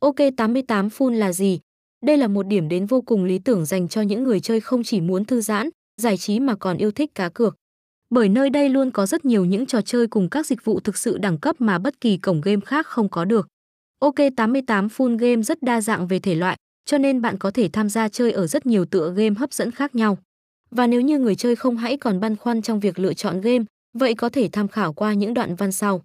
OK88 Full là gì? Đây là một điểm đến vô cùng lý tưởng dành cho những người chơi không chỉ muốn thư giãn, giải trí mà còn yêu thích cá cược. Bởi nơi đây luôn có rất nhiều những trò chơi cùng các dịch vụ thực sự đẳng cấp mà bất kỳ cổng game khác không có được. OK88 Full Game rất đa dạng về thể loại, cho nên bạn có thể tham gia chơi ở rất nhiều tựa game hấp dẫn khác nhau. Và nếu như người chơi không hãy còn băn khoăn trong việc lựa chọn game, vậy có thể tham khảo qua những đoạn văn sau.